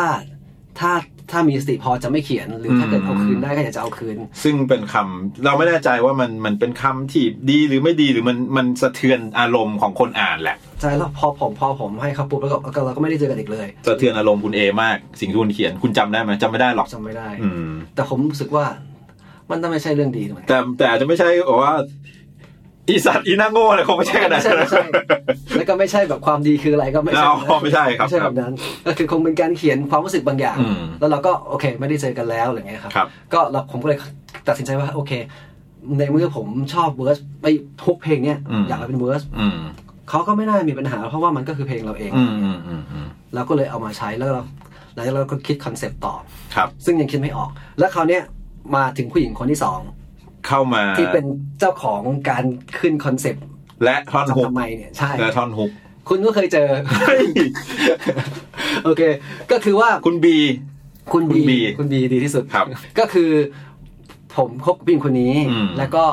ถ้า ถ้ามีสติพอจะไม่เขียน หรือถ้าเกิดเอาคืนได้ก็อยากจะเอาคืน ซึ่งเป็นคำเราไม่แน่ใจว่ามันมันเป็นคำที่ดีหรือไม่ดีหรือมันมันสะเทือนอารมณ์ของคนอ่านแหละใช่แล้วพอผมพอผมให้เขาปุ๊บแล้วก็ก็เราก็ไม่ได้เจอกันอีกเลยสะเทือนอารมณ์คุณเอมาก สิ่งที่คุณเขียนคุณจำได้ไหมจำไม่ได้หรอกจำไม่ได้อืมแต่ผมรู้สึกว่า มันต้องไม่ใช่เรื่องดีเหมือนกันแต่แต่อาจจะไม่ใช่บอกว่า อีสัตว์อีนาโง่อะไรคงไม่ใช่กันนะไม่ใช่ไม่ใช่แล้วก็ไม่ใช่แบบความดีคืออะไรก็ไม่ใช่อ๋อไม่ใช่ครับไม่ใช่แบบนั้น ก็คือคงเป็นการเขียนความรู้สึกบางอย่างอืมแล้วเราก็โอเค ไม่ได้เจอกันแล้วอะไรเงี้ยครับครับ ก็เราผมก็เลยตัดสินใจว่าโอเค ในเมื่อผมชอบ verse ไอ้ hook เพลงเนี้ยอืมอยากให้เป็น verse อืมเขาก็ไม่น่ามีปัญหา เพราะว่ามันก็คือเพลงเราเองอืมอืมอืมอืมเราก็เลยเอามาใช้แล้วเราหลังจากนั้นเราก็คิด concept ต่อครับซึ่งยังคิดไม่ออก แล้วคราวเนี้ยมาถึงผู้หญิงคนที่สอง เข้ามาที่เป็นเจ้าของการขึ้นคอนเซปต์และท่อนฮุกทำไมเนี่ยใช่และท่อนฮุกคุณก็เคยเจอ โอเค ก็คือว่าคุณบี คุณคุณบี B คุณบีดีที่สุดครับ ก็คือผมคบกับผู้หญิงคนนี้อืมแล้วก็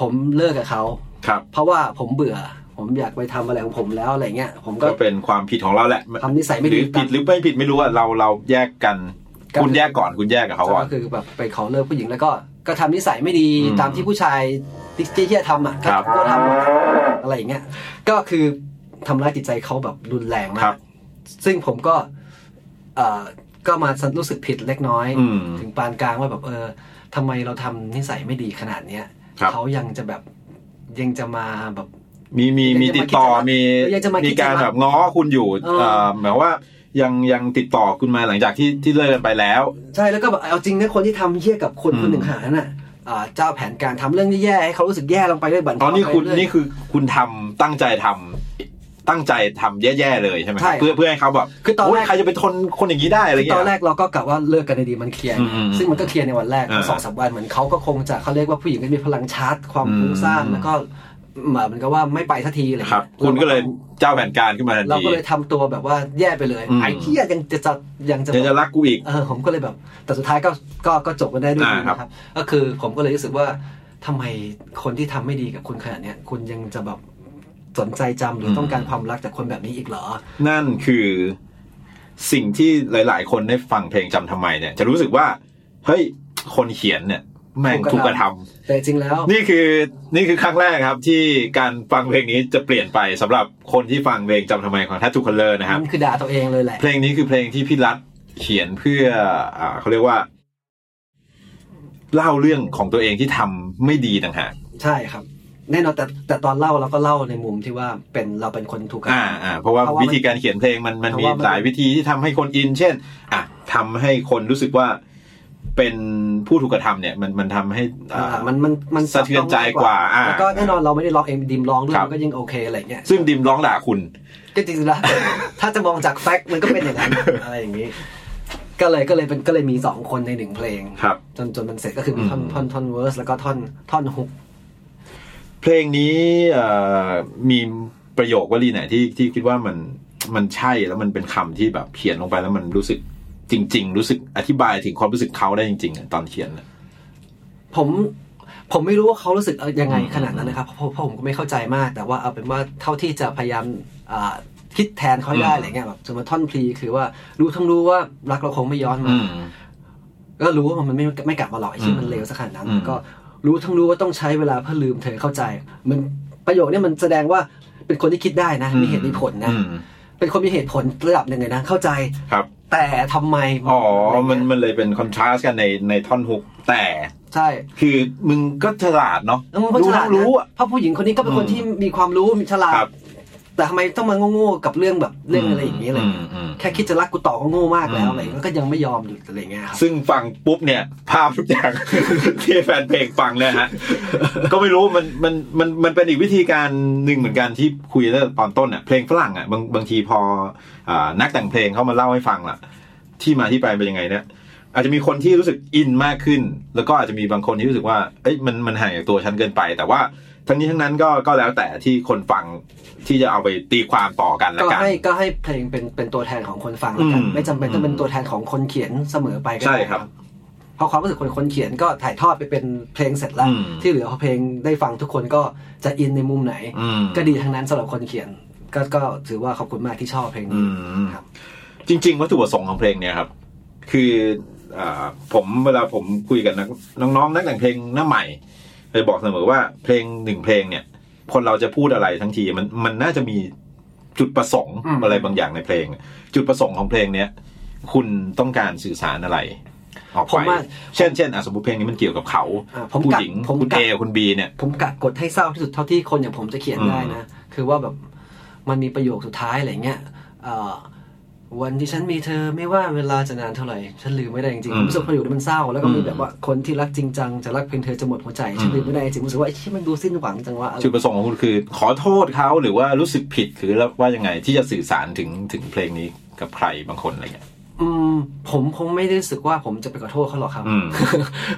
ผมเลิกกับเขาครับ เพราะว่าผมเบื่อ ผมอยากไปทำอะไรของผมแล้วอะไรเงี้ย ผมก็ก็เป็นความผิดของเราแหละทำนิสัยไม่หรืดีอผิดหรือไม่ผิดไม่รู้อะเราเราแยกกันก็คุณแยกก่อนคุณแยกกับเขาก่อนก็คือแบบไปขอเลิกผู้หญิงแล้วก็ ก็ทำนิสัยไม่ดีอืมตามที่ผู้ชายที่ที่จะทำอะครับก็ทำอะไรอย่างเงี้ยก็คือทำร้ายจิตใจเขาแบบรุนแรงมาครักบซึ่งผมก็เอ่อก็มารู้สึกผิดเล็กน้อยอืมถึงปานกลางว่าแบบเออทำไมเราทำนิสัยไม่ดีขนาดเนี้ยครับเขายังจะแบบยังจะมาแบบมีมีมีติดต่อมียังจะมาคิดจะมีการแบบง้อคุณอยู่เออเอ่อหมายว่า ยังยังติดต่อคุณมาหลังจากที่ที่เลิกกันไปแล้ว ใช่แล้วก็แบบเอาจริงนะคนที่ทำเหี้ยกับคนอืมคนหนึ่งหานั้นน่ะอ่าเจ้าแผนการทำเรื่องที่แย่ให้เขารู้สึกแย่ลงไปเรื่อยบั่นทอ๋ออนนี่คุณไปเรื่อยนี่คือคุณทำตั้งใจทำตั้งใจทำแย่ๆเลยใช่ไหมคใช่รับเพื่อเพื่อให้เขาแบบคือตอนแรกโยใครจะไปทนคนอย่างนี้ได้อะไรคือเงี้ตยอนแรกเราก็กะว่าเลิกกันในดีมันเคลียร์อืมอืมซึ่งมันก็เคลียร์ในวันแรกอ่าสองสามวันเหมือนเขาก็คงจะเขาเรียกว่าผู้หญิงก็มีพลังชาร์จความฟุ้งซ่านอืมแล้วก็ เหมือนกับว่าไม่ไปสักทีอะไรครับเงี้ยคุณก็เลยเจ้าแผนการขึ้นมาทันเราทีก็เลยทำตัวแบบว่าแย่ไปเลยอืมไอ้เหี้ยยังจะจะยังจะยังจะรักกูอีกเออผมก็เลยแบบ แต่สุดท้ายก็ก็ก็จบกันได้ด้วยดีอ่าครับนะครับ ก็คือผมก็เลยรู้สึกว่าทำไมคนที่ทำไม่ดีกับคุณขนาดเนี้ยคุณยังจะแบบสนใจจำหรือต้องการความรักจากคนแบบนี้อีกเหรอ นั่นคือสิ่งที่หลาย ๆ คนได้ฟังเพลงจำทำไมเนี่ย จะรู้สึกว่าเฮ้ยคนเขียนเนี่ย แม่งถูถูกกกกระระททแต่จริงแล้วำนี่คือนี่คือครั้งแรกครับ ที่การฟังเพลงนี้จะเปลี่ยนไปสำหรับคนที่ฟังเพลงจำทำไมของทัตทูคัลเลอร์นะครับมันคือด่าตัวเองเลยแหละเพลงนี้คือเพลงที่พี่รัฐเขียนเพื่ออ่าเขาเรียกว่า เล่าเรื่องของตัวเองที่ทำไม่ดีต่างหากใช่ครับแน่นอนแต่แต่ตอนเล่าเราก็เล่าในมุมที่ว่าเป็นเราเป็นคนถูกกระอ่าทำอ่าเพราะว่าเพราะว่ามันวิธีการเขียนเพลงมันมันเพมีราะว่ามันหลายวิธีที่ทำให้คนอิน เช่น อะทำให้คนรู้สึกว่า เป็นผู้ถูกกระทำเนี่ยมันมันทำให้อ่าอ่ามันมันมันสะเทือนใจกว่าอ่า แล้วก็แน่นอนเราไม่ได้ร้องเองดิมร้องด้วยครับ มันก็ยิ่งโอเคอะไรเงี้ยซึ่งดิมร้องด่าคุณ ก็จริงๆแล้ว ถ้าจะมองจากแฟกต์มันก็เป็นอย่างนั้น อะไรอย่างนี้ ก็เลยก็เลยเป็นก็เลยมีสองคนในหนึ่งเพลง ครับ จนจนมันเสร็จก็คือมีท่อนอืม ท่อนท่อนเวอร์สแล้วก็ท่อนท่อนฮุก เพลงนี้เอ่อมีประโยควลีไหนที่ที่คิดว่ามันมันใช่แล้วมันเป็นคำที่แบบเขียนลงไปแล้วมันรู้สึก จริง ๆ รู้สึกอธิบายถึงความรู้สึกเขาได้จริงๆอะตอนเขียนอะผมผมไม่รู้ว่าเขารู้สึกยังไงอืมขนาดนั้นนะครับเพราะเพราะผมก็ไม่เข้าใจมาก แต่ว่าเอาเป็นว่าเท่าที่จะพยายามอ่าคิดแทนเขาให้ได้อะไรเงี้ยแบบสมมติท่อนพลีคือว่ารู้ทั้งรู้ว่ารักเราคงไม่ย้อนมาอืมก็รู้ว่ามันไม่ไม่กลับมาหรอกไอ้ที่อืมมันเลวสักขนาดนั้นอืมก็รู้ทั้งรู้ว่าต้องใช้เวลาเพื่อลืมเธอเข้าใจ มันประโยคเนี้มันแสดงว่าเป็นคนที่คิดได้นะมีเหตุมีผลนะอืม เป็นคนมีเหตุผลระดับหนึ่งเลยนะ เข้าใจครับ แต่ทำไมอ๋อะไรมันเงี้ยมันเลยเป็นคอนทราสต์กันในในท่อนฮุกแต่ใช่ คือมึงก็ฉลาดเนาะแล้วมันก็ฉลาดรู้นะรู้อะเพราะผู้หญิงคนนี้ก็เป็นคนอืมที่มีความรู้มีฉลาดครับ แต่ทำไมต้องมาโง่ๆกับเรื่องแบบเรื่องอะไรอย่างนี้เลยมอืมแค่คิดจะรักกูต่อก็โง่มากแล้วอืมอะไรแล้วก็ยังไม่ยอมหยุดอะไรเงี้ยครับซึ่งฟังปุ๊บเนี่ย ภาพทุกอย่างที่แฟนเพลงฟังเนี่ยฮะก็ไม่รู้มันมันมันมันเป็นอีกวิธีการหนึ่งเหมือนกันที่คุยตั้งแต่ตอนต้นอะเพลงฝรั่งอะบางบางทีพออ่านักแต่งเพลงเข้ามาเล่าให้ฟังล่ะ ที่มาที่ไปเป็นยังไงเนี่ยอาจจะมีคนที่รู้สึกอินมากขึ้น แล้วก็อาจจะมีบางคนที่รู้สึกว่า เอ้ยมันมันห่างจากตัวฉันเกินไป แต่ว่า ทั้งนี้ทั้งนั้นก็ก็แล้วแต่ที่คนฟังที่จะเอาไปตีความต่อกันละก็กันให้ก็ให้เพลงเป็นเป็นตัวแทนของคนฟังแล้วกันอืมไม่จำเป็นต้องเป็นตัวแทนของคนเขียนเสมอไปก็ใช่ได้ครับเพราะความรู้สึกคนคนเขียนก็ถ่ายทอดไปเป็นเพลงเสร็จแล้วอืมที่เหลือพอเพลงได้ฟังทุกคนก็จะอินในมุมไหนอืมก็ดีทั้งนั้นสำหรับคนเขียน ก็ก็ถือว่าขอบคุณมากที่ชอบเพลงอืนี้มครับจริง ๆ วัตถุประสงค์ของเพลงเนี่ยครับ คืออาผมเวลาผมคุยกับนักน้องๆนักแต่งเพลงหน้าใหม่ เลยบอกเสมอว่าเพลงหนึ่งเพลงเนี่ย คนเราจะพูดอะไรทั้งทีมันมันน่าจะมีจุดประสงค์อืมอะไรบางอย่างในเพลง จุดประสงค์ของเพลงเนี้ยคุณต้องการสื่อสารอะไรออกผมไปว่าเช่นเช่นอะสมมติเพลงนี้มันเกี่ยวกับเขาอ่าผมผู้กัดหญิงผมคุณกัเอดคุณบีเนี่ย ผมกะกดให้เศร้าที่สุดเท่าที่คนอย่างผมจะเขียนอืมได้นะ คือว่าแบบมันมีประโยคสุดท้ายอะไรเงี้ยเอ่อ วันที่ฉันมีเธอไม่ว่าเวลาจะนานเท่าไหร่ ฉันลืมไม่ได้จริงๆผมรู้สึกประโยคนี้มันเศร้า แล้วก็มีแบบว่าคนที่รักจริงจังจะรักเพียงเธอจะหมดหัวใจฉันลืมไม่ได้จริงๆรู้สึกว่าไอ้ที่มันดูสิ้นหวังจังวะอะไรจุดประสงค์ของคุณคือ ขอโทษเขาหรือว่ารู้สึกผิดหรือว่ายังไงที่จะสื่อสารถึงถึงเพลงนี้กับใครบางคนอะไรเงี้ยอืมผมคงไม่ได้รู้สึกว่าผมจะไปขอโทษเขาหรอกครับอืม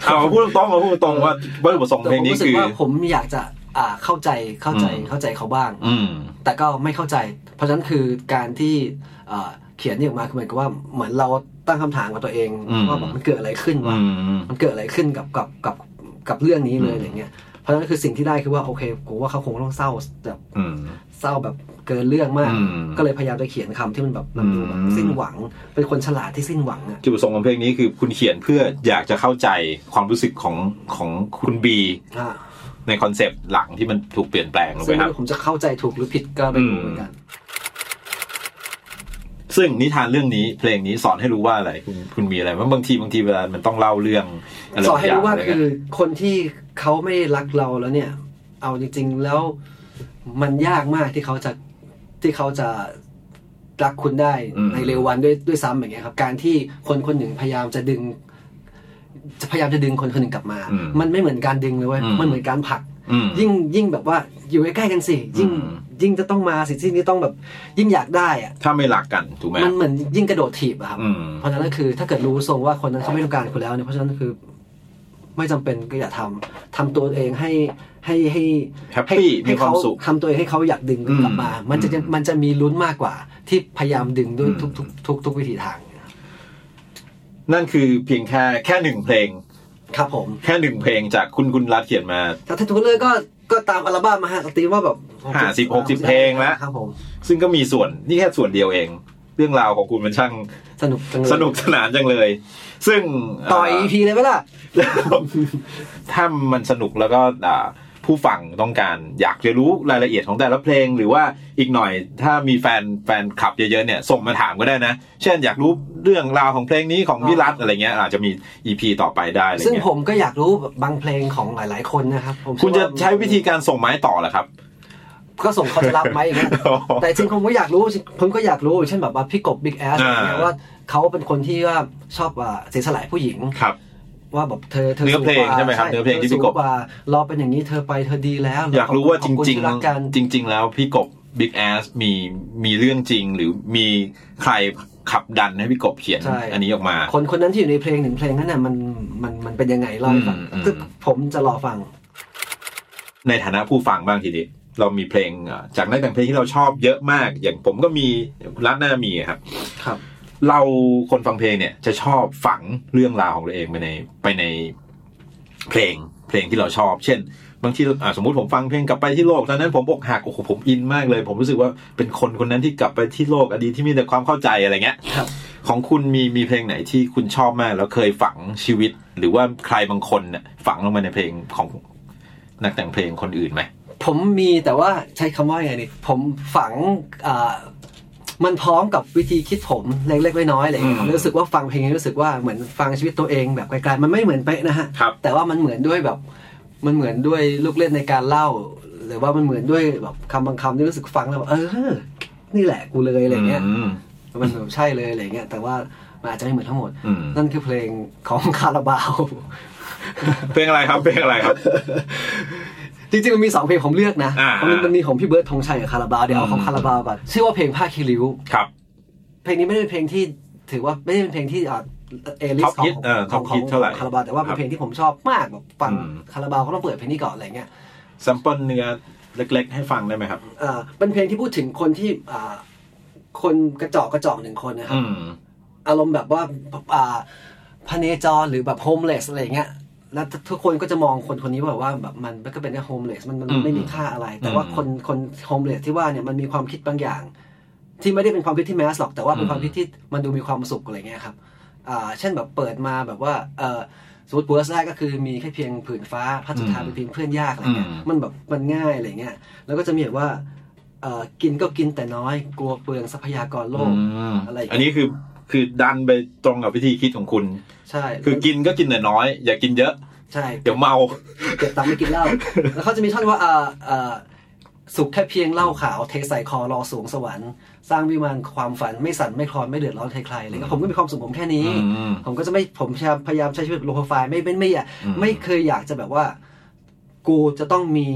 เอาพูดตรงๆเอาพูดตรงๆว่าวัตถุประสงค์แต่เพลผงมนี้รู้สึกคือว่าผมอยากจะอ่าเข้าใจเข้าใจอืมเข้าใจเขาบ้าง อืมแต่ก็ไม่เข้าใจ เพราะฉะนั้นคือการที่ เอ่อเขียนนี่ออกมาคือเหมือนกับว่าเหมือนเราตั้งคำถามกับตัวเองอืมว่าแบบมันเกิดอะไรขึ้นอืวะมมันเกิดอะไรขึ้นกับกับกับกับเรื่องนี้เลยอืมอะไรเงี้ยเพราะฉะนั้นคือสิ่งที่ได้คือว่าโอเคผมว่าเขาคงต้องเศร้าแบบอืมเศร้าแบบเกินเรื่องมากอืมก็เลยพยายามจะเขียนคำที่มันแบบมันดูแบบอืมสิ้นหวัง เป็นคนฉลาดที่สิ้นหวังอะจุดประสงค์ของเพลงนี้คือคุณเขียนเพื่ออยากจะเข้าใจความรู้สึกของของคุณบีอ่าในคอนเซปต์หลังที่มันถูกเปลี่ยนแปลงลงซึ่ไปงครับผมจะเข้าใจถูกหรือผิดก็ไม่รู้เหมือนกัน ซึ่งนิทานเรื่องนี้เพลงนี้สอนให้รู้ว่าอะไรคุณคุณมีอะไรว่าบางทีบางทีเวลามันต้องเล่าเรื่องอะไรสอนให้รู้ว่าบงย่งะไรคือเงี้ยคนที่เขาไม่รักเราแล้วเนี่ย เอาจริง ๆ แล้วมันยากมากที่เขาจะที่เขาจะรักคุณได้ในเร็ววันด้วยด้วยซ้ำอย่างเงี้ยครับ การที่คนคนหนึ่งพยายามจะดึงจะพยายามจะดึงคนคนหนึ่งกลับมา มันไม่เหมือนการดึงเลยเว้ยมันเหมือนการผลักอืมยิ่งยิ่งแบบว่า อยู่ใกล้ๆกันสิยิ่งอืมยิ่งจะต้องมาสิที่นี่ต้องแบบยิ่งอยากได้อะถ้าไม่รักกันถูกไหมมันเหมือนยิ่งกระโดดถีบอะครับอืมเพราะฉะนั้นก็คือถ้าเกิดรู้ทรงว่าคนนั้นเขาไม่ต้องการคุณแล้วเนี่ยเพราะฉะนั้นคือ ไม่จำเป็นก็อย่าทำทำตัวเองให้ให้ให้แฮปปี้ให้มีความเขาสุขทำตัวเองให้เขาอยากดึงกลับมาอืมมันจะอืมมันจะมีลุ้นมากกว่า ที่พยายามดึงด้วยอืมทุกทุกทุกทุกวิธีทาง นั่นคือเพียงแค่แค่หนึ่งเพลง ครับผม แค่หนึ่งเพลงจากคุณคุณรัฐเขียนมาแต่ถ้าทุกเลยก็ก็ตามอัลบั้มมาฮะตีว่าแบบห้าสิบหกสิบเพลงแล้วครับผมซึ่งก็มีส่วนนี่แค่ส่วนเดียวเอง เรื่องราวของคุณมันช่างสนุกจังเลยสนุกสนานจังเลย ซึ่งต่อย EP เลยไหมล่ะถ้ามันสนุกแล้วก็อ่า ผู้ฟังต้องการอยากจะรู้รายละเอียดของแต่ละเพลง หรือว่าอีกหน่อยถ้ามีแฟนแฟนคลับเยอะๆเนี่ยส่งมาถามก็ได้นะ เช่นอยากรู้เรื่องราวของเพลงนี้ของพี่รัฐอะไรเงี้ยอาจจะมี EP ต่อไปได้อะไรซึ่งเงี้ยผมก็อยากรู้บางเพลงของหลาย ๆ คนนะครับผมคุณจะเชื่อว่าใช้วิธีการส่งไม้ต่อเหรอครับ ก็ส่งเขาจะรับไหมอย่างเงี้ยแต่จริงผมก็อยากรู้ผมก็อยากรู้เช่นแบบว่าพี่กบบิ๊กแอสอ่าว่าเขาเป็นคนที่ว่าชอบว่าเสียสละผู้หญิงครับ ว่าแบบเธอเธอเนื้อเพลงสูกว่าใช่ไหมครับเนื้อเพลงที่พี่กบธอสูว่ารอเป็นอย่างนี้เธอไปเธอดีแล้ว อยากรู้ว่าจขอบคุณริงที่รักกันๆจริง ๆ แล้วพี่กบ Big Ass มีมีเรื่องจริงหรือมีใครขับดันให้พี่กบเขียนใช่อันนี้ออกมา คนคนนั้นที่อยู่ในเพลงหนึ่งเพลงนั้นน่ะมันมันมันเป็นยังไงเล่าให้ฟังอืมอืมคือผมจะรอฟัง ในฐานะผู้ฟังบ้างทีนี้เรามีเพลงอะจากนักแต่งเพลงที่เราชอบเยอะมาก อย่างผมก็มีรัฐน่ามีครับ ครับ เราคนฟังเพลงเนี่ยจะชอบฝังเรื่องราวของตัวเองไปในไปในเพลงเพลงที่เราชอบ เช่น บางทีอะสมมุติผมฟังเพลงกลับไปที่โลกตอนนั้นผมอกหักโอ้โหผมอินมากเลย ผมรู้สึกว่าเป็นคนคนนั้นที่กลับไปที่โลกอดีตที่มีแต่ความเข้าใจอะไรเงี้ยครับของคุณมีมีเพลงไหนที่คุณชอบมาก แล้วเคยฝังชีวิต หรือว่าใครบางคนเนี่ยฝังลงมาในเพลงของนักแต่งเพลงคนอื่นไหมผมมีแต่ว่าใช้คำว่าไงนี่ผมฝังอ่า มันพร้อมกับวิธีคิดผมเล็กๆน้อยๆอะไรอย่างเงี้ยอืมรู้สึกว่าฟังเพลงนี้รู้สึกว่าเหมือนฟังชีวิตตัวเองแบบไกลๆมันไม่เหมือนเป๊ะนะฮะครับแต่ว่ามันเหมือนด้วยแบบมันเหมือนด้วยลูกเล่นในการเล่า หรือว่ามันเหมือนด้วยแบบคำบางคำที่รู้สึกฟังแล้วแบบเออ นี่แหละกูเลยอะไรเงี้ยมมันแบบใช่เลยอะไรเงี้ยแต่ว่ามันอาจจะไม่เหมือนทั้งหมดอืมนั่นคือเพลงของคาราบาวเพลงอะไรครับเพลงอะไรครับ จริงๆมันมีสองเพลงผมเลือกนะอ่ามันมันมีของพี่เบิร์ดธงชัยกับคาราบาวเดี๋ยวเอาของอืมคาราบาวก่อนชื่อว่าเพลงผ้าคีริ้วครับ เพลงนี้ไม่ได้เป็นเพลงที่ถือว่าไม่ได้เป็นเพลงที่อ่าเอลิส Top ของ hit เออของ top ของ hit เท่าไหร่คาราบาวแต่ว่าเป็ครันบเพลงที่ผมชอบมากแบบฟังอืมคาราบาวเขาต้องเปิดเพลงนี้ก่อนอะไรเงี้ยsam ple เนื้อเล็ก ๆ ให้ฟังได้ไหมครับอ่าเป็นเพลงที่พูดถึงคนที่อ่าคนกระจอกกระจอกหนึ่งคนนะครับอืมอารมณ์แบบว่าอ่าพเนจรหรือแบบ homeless อะไรเงี้ย แล้วทุกคนก็จะมองคนคนนี้แบบว่าแบบมันก็เป็นแค่ homeless มันมันอืมไม่มีค่าอะไร แต่ว่าอืมคนคน homeless ที่ว่าเนี่ยมันมีความคิดบางอย่าง ที่ไม่ได้เป็นความคิดที่ mass หรอกแต่ว่าเป็นอืมความคิดที่มันดูมีความสุขอะไรเงี้ยครับอ่าเช่นแบบเปิดมาแบบว่าเออสมมติ verse แรกก็คือมีแค่เพียงผืนฟ้าพัดสุดท้ายเป็นเพียงเพื่อนยากอะไรเงี้ยอืมมันแบบมันง่ายอะไรเงี้ยแล้วก็จะมีแบบว่าเออกินก็กินแต่น้อยกลัวเปลืองทรัพยากรโลกมอะไรอย่างเงี้ยอันนี้คือคือดันไปตรงกับวิธีคิดของคุณ ใช่ คือกินก็กินแต่น้อย อย่ากินเยอะ ใช่ เดี๋ยวเมา เก็บตังค์ไม่กินเหล้า แล้วเขาจะมีท่อนว่าเอ่อเอ่อสุขแค่เพียงเหล้าขาวเทใส่คอรอสูงสวรรค์สร้างวิมานความฝันไม่สั่นไม่คลอนไม่เดือดร้อนใครๆอะไรเลยผมก็มีความสุขผมแค่นี้อืมผมก็จะไม่ผมพยายามพยายามใช้ชีวิตโลโปรไฟล์ไม่ไม่ไม่อยากอืมไม่เคยอยากจะแบบว่า กูจะต้องมี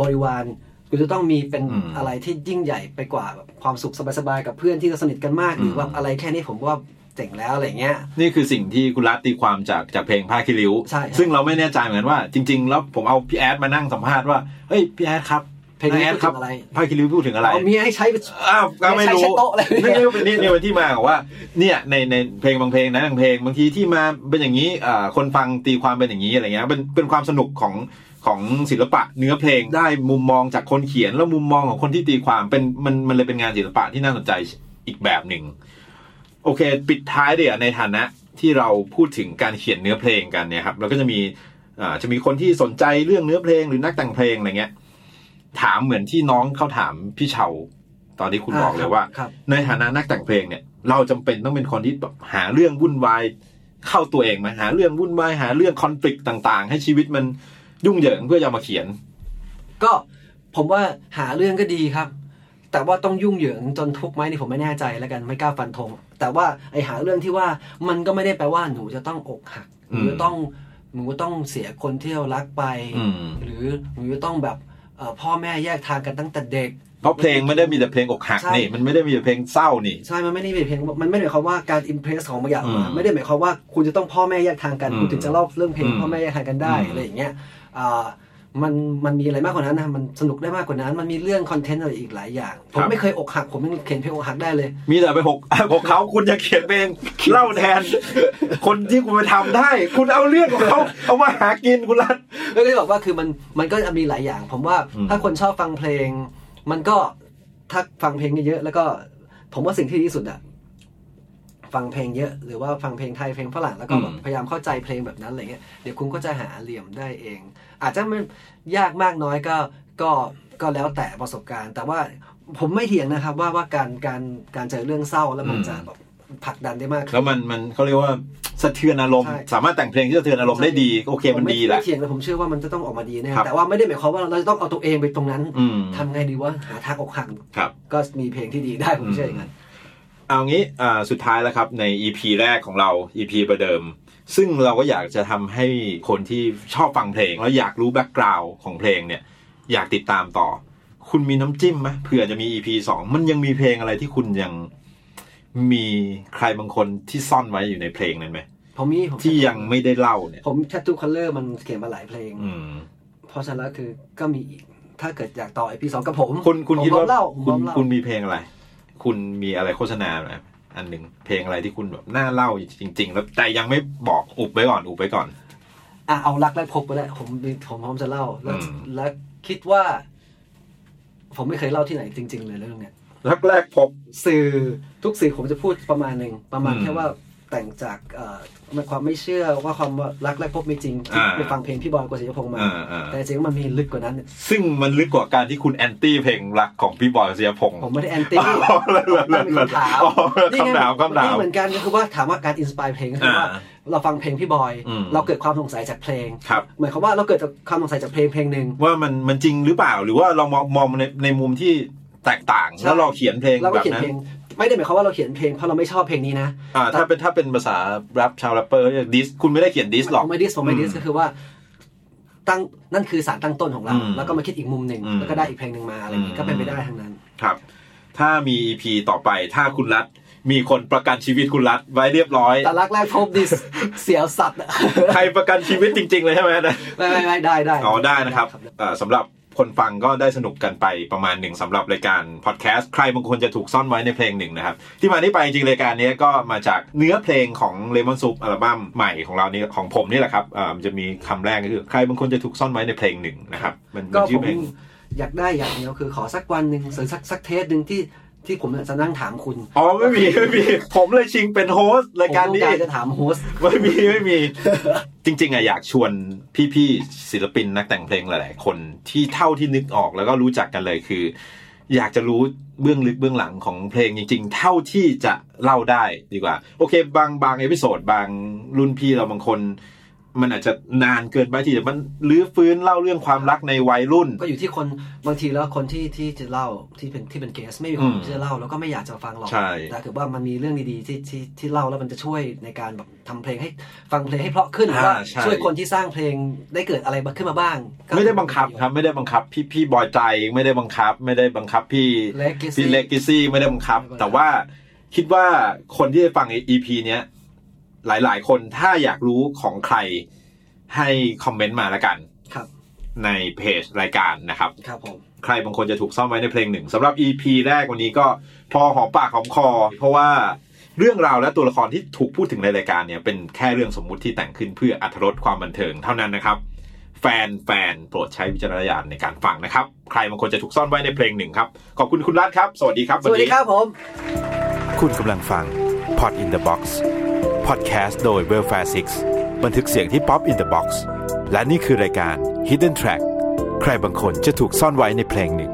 บริวารกูจะต้องมีเป็นอะไรที่ยิ่งใหญ่ไปกว่าแบบความสุขสบายๆกับเพื่อนที่สนิทกันมากหรือว่าอะไรแค่นี้ผมว่า เจ๋งแล้วอะไรเงี้ย นี่คือสิ่งที่คุณรัตตีความจากจากเพลงผ้าคิริ้ว ใช่ครับซึ่งเราไม่แน่ใจเหมือนกันว่าจริง ๆ แล้วผมเอาพี่แอดมานั่งสัมภาษณ์ว่า เฮ้ยพี่แอดครับเพลงนี้แอดพูดครัถึงอะไรผ้าคิริ้วพูดถึงอะไรเอาเมียให้ใช้ไปอ้าวก็ไม่ไม่รู้ใช่โต๊ะอะไรเนี่ยนี่นี่เป็นนี่นี่เป็นที่มาของว่า เนี่ยในในเพลงบางเพลงนะบางเพลงบางทีที่มาเป็นอย่างนี้อ่าคนฟังตีความเป็นอย่างนี้อะไรเงี้ยเป็นเป็นความสนุกของของศิลปะเนื้อเพลงได้มุมมองจากคนเขียนแล้วมุมมองของคนที่ตีความเป็นมันมันเลยเป็นงานศิลปะที่น่าสนใจอีกแบบหนึ่ง โอเค ปิดท้ายเดี๋ยวในฐานะที่เราพูดถึงการเขียนเนื้อเพลงกันเนี่ยครับเราก็จะมีอ่าจะมีคนที่สนใจเรื่องเนื้อเพลงหรือนักแต่งเพลงอะไรเงี้ย ถามเหมือนที่น้องเขาถามพี่เชาตอนที่คุณบอกเลยว่าครับในฐานะนักแต่งเพลงเนี่ย เราจำเป็นต้องเป็นคนที่แบบหาเรื่องวุ่นวายเข้าตัวเองไหมหาเรื่องวุ่นวายหาเรื่องคอน FLICT ต่าง ๆ ให้ชีวิตมันยุ่งเหยิงเพื่อจะเอามาเขียน ก็ผมว่าหาเรื่องก็ดีครับ แต่ว่าต้องยุ่งเหยิงจนทุกข์ไหมนี่ผมไม่แน่ใจแล้วกันไม่กล้าฟันธงแต่ว่าไอหาเรื่องที่ว่ามันก็ไม่ได้แปลว่าหนูจะต้องอกหักหนูจะต้องหนูต้องเสียคนที่เรารักไปอืมหรือหนูจะต้องแบบเอ่อพ่อแม่แยกทางกันตั้งแต่เด็กเพราะเพลงไม่ได้มีแต่เพลงอกหักใช่นี่มันไม่ได้มีแต่เพลงเศร้านี่ใช่ มันไม่ได้เป็นเพลงมันไม่ได้หมายความว่าการอิมเพรสของบางอย่างออกมาอืมไม่ได้หมายความว่าคุณจะต้องพ่อแม่แยกทางกันอืมคุณถึงจะเล่าเรื่องเพลงอืมพ่อแม่แยกทางกันได้อืมอะไรอย่างเงี้ยอ่า มันมันมีอะไรมากกว่านั้นนะมันสนุกได้มากกว่านั้น มันมีเรื่องคอนเทนต์อะไรอีกหลายอย่าง ผมไม่เคยอกหัก ผมยังเขียนเพลงอกหักได้เลย มีแต่ไปหกหกเขาคุณจะเขียนเพลงเล่าแทน คนที่คุณไปทำได้ คุณเอาเรื่องของเขาเอามาหากินคุณรัตแล้วก็เลยบอกว่าคือมันมันก็มีหลายอย่าง ผมว่าอืมถ้าคนชอบฟังเพลง มันก็ถ้าฟังเพลงเยอะๆแล้วก็ ผมว่าสิ่งที่ดีที่สุดอะฟังเพลงเยอะหรือว่าฟังเพลงไทยเพลงฝรั่งแล้วก็แบบพยายามเข้าใจเพลงแบบนั้นอะไรเงี้ยเดี๋ยวคุณก็จะหาเหลี่ยมได้เอง อาจจะไม่ยากมากน้อยก็ก็ก็แล้วแต่ประสบการณ์ แต่ว่าผมไม่เถียงนะครับว่าว่าการการการเจอเรื่องเศร้าแล้วมันจะแบบผลักดันได้มากขึ้นแล้วมันมันเขาเรียกว่าสะเทือนอารมณ์ใช่สามารถแต่งเพลงที่สะเทือนอารมณ์ได้ดีโอเคมันดีแหละไเถียงเลยผมเชื่อว่ามันจะต้องออกมาดีแน่ครับแต่ว่าไม่ได้หมายความว่าเราจะต้องเอาตัวเองไปตรงนั้นอืมทำไงดีว่าหาทางอกหักครับก็มีเพลงที่ดีได้ผมเชื่ออย่างนั้นเอางี้อ่าสุดท้ายแล้วครับใน EP แรกของเรา EP ประเดิม ซึ่งเราก็อยากจะทำให้คนที่ชอบฟังเพลง แล้วอยากรู้แบ็กกราวน์ของเพลงเนี่ย อยากติดตามต่อ คุณมีน้ำจิ้มไหมเผื่อจะมี EP สองมันยังมีเพลงอะไรที่คุณยังมีใครบางคนที่ซ่อนไว้อยู่ในเพลงนั้นไหมผมมีผมที่ยังไม่ได้เล่าเนี่ย ผมแ a ต t ู o คัลเลอร์มันเขียนมาหลายเพลงอืมเพราะฉะนั้นแล้วคือก็มีอีกถ้าเกิดอยากต่อไอพีสองกับผม คุณคุณผมคิดพร้ว่าอมเล่าผมพคุร้อณมเล่าคุณมีเพลงอะไร คุณมีอะไรโฆษณาไหม อันหนึ่งเพลงอะไรที่คุณแบบน่าเล่าจริง ๆ แล้วแต่ยังไม่บอกอุบไว้ก่อนอุบไว้ก่อน อะเอารักแรกพบไปแล้วผมมีผมพร้อมจะเล่าแล้วอืมและคิดว่า ผมไม่เคยเล่าที่ไหนจริง ๆ เลยเรื่องเนี้ยรักแรกพบสื่อทุกสื่อผมจะพูดประมาณหนึ่งประมาณอืมแค่ว่า แต่งจากเอ่อความไม่เชื่อว่าความว่ารักแรกพบไม่จริงที่อ่าไปฟังเพลงพี่บอยกฤษณพงษ์มาอ่าอ่าแต่จริงๆมันมีลึกกว่านั้น ซึ่งมันลึกกว่าการที่คุณแอนตี้เพลงรักของพี่บอยเสียพงษ์ผมไม่ได้แอนตี้อ๋อเลยเลยเลยมีคำถามอ๋อคำถามคำถามนี่เหมือนกันก็คือว่าถามว่าการ inspire เพลงก็คือว่าอ่าเราฟังเพลงพี่บอยอืมเราเกิดความสงสัยจากเพลงครับหมายความว่าเราเกิดจากความสงสัยจากเพลงเพลงหนึ่งว่ามันมันจริงหรือเปล่าหรือว่าเรามองมองในในมุมที่แตกต่างใช่แล้วเราเขียนเพลงเราก็แบบเขียนนั้นเพลง ไม่ได้หมายความว่าเราเขียนเพลงเพราะเราไม่ชอบเพลงนี้นะอ่าถ้าเป็นถ้าเป็นภาษาแรปชาวแรปเปอร์ diss คุณไม่ได้เขียน diss หรอกผมไม่ diss ผมไม่ diss อืมก็คือว่าตั้งนั่นคือสารตั้งต้นของเราอืมแล้วก็มาคิดอีกมุมหนึ่งอืมแล้วก็ได้อีกเพลงหนึ่งมาอะไรอย่างงี้อืมก็เป็นไปได้ทั้งนั้นครับ ถ้ามี EP ต่อไปถ้าคุณรัฐมีคนประกันชีวิตคุณรัฐไว้เรียบร้อย แต่รักแรกพบดิสเสียวสัตว์อะใครประกันชีวิตจริง ๆ เลยใช่ไหมนะไม่ไม่ไม่ได้ได้อ๋อได้นะครับเอ่อสำหรับ คนฟังก็ได้สนุกกันไปประมาณหนึ่งสำหรับรายการพอดแคสต์ใครบางคนจะถูกซ่อนไว้ในเพลงหนึ่งนะครับที่มาที่ไปจริงๆรายการนี้ก็มาจากเนื้อเพลงของ Lemon Soup อัลบั้มใหม่ของเรานี่ของผมนี่แหละครับเอ่อมันจะมีคำแรกก็คือใครบางคนจะถูกซ่อนไว้ในเพลงหนึ่งนะครับมันก็มันชื่ผอมเพลงอยากได้อย่างเดียวคือขอสักวันหนึ่งหรือสักสักเทปหนึ่งที่ ที่ผมจะนั่งถามคุณ อ๋อไม่มีไม่มี ผมเลยชิงเป็น host รายการผมนี้ต้องการจะถาม host ไม่มีไม่มี จริง ๆอะอยากชวนพี่ๆศิลปินนักแต่งเพลงหลายๆ คนที่เท่าที่นึกออกแล้วก็รู้จักกันเลยคือ อยากจะรู้เบื้องลึกเบื้องหลังของเพลงจริง ๆ เท่าที่จะเล่าได้ดีกว่า โอเค บางบาง episode บางรุ่นพี่เราบางคน มันอาจจะนานเกินไปที่จะมันลื้อฟื้นเล่าเรื่องความรักในวัยรุ่น ก็อยู่ที่คนบางทีแล้วคนที่ที่จะเล่าที่เป็นที่เป็นเกสไม่มีคอืนมที่จะเล่าแล้วก็ไม่อยากจะฟังหรอกใช่แต่ถือว่ามันมีเรื่องดีๆที่ที่ที่เล่าแล้วมันจะช่วยในการแบบทำเพลงให้ฟังเพลงให้เพราะขึ้นหรือว่าอ่าใช่ช่วยคนที่สร้างเพลงได้เกิดอะไรขึ้นมาบ้างก็ไม่ได้บังคับครับไม่ได้บังคับพี่พี่บอยใจไม่ได้บังคับ ไม่ได้บังคับพี่ Legacy พี่เล็กกิซี่ไม่ได้บังคับไม่บังคับ แต่ว่าคิดว่าคนที่ได้ฟัง EP เนี้ย หลาย ๆ คนถ้าอยากรู้ของใครให้คอมเมนต์มาแล้วกันครับ ในเพจรายการนะครับ ครับผมใครบางคนจะถูกซ่อนไว้ในเพลงหนึ่งสำหรับ EP แรกวันนี้ก็พอหอมปากหอมคอ เพราะว่าเรื่องราวและตัวละครที่ถูกพูดถึงในรายการเนี่ยเป็นแค่เรื่องสมมุติที่แต่งขึ้นเพื่ออัธรสความบันเทิงเท่านั้นนะครับ แฟนแฟนโปรดใช้วิจารณญาณในการฟังนะครับ ใครบางคนจะถูกซ่อนไว้ในเพลงหนึ่งครับ ขอบคุณคุณรัฐครับ สวัสดีครับสวัสดีครับผม คุณกำลังฟัง Pod in the Box พอดแคสต์โดย Welfare 6บันทึกเสียงที่ Pop in the Box และนี่คือรายการ Hidden Track ใครบางคนจะถูกซ่อนไว้ในเพลงหนึ่ง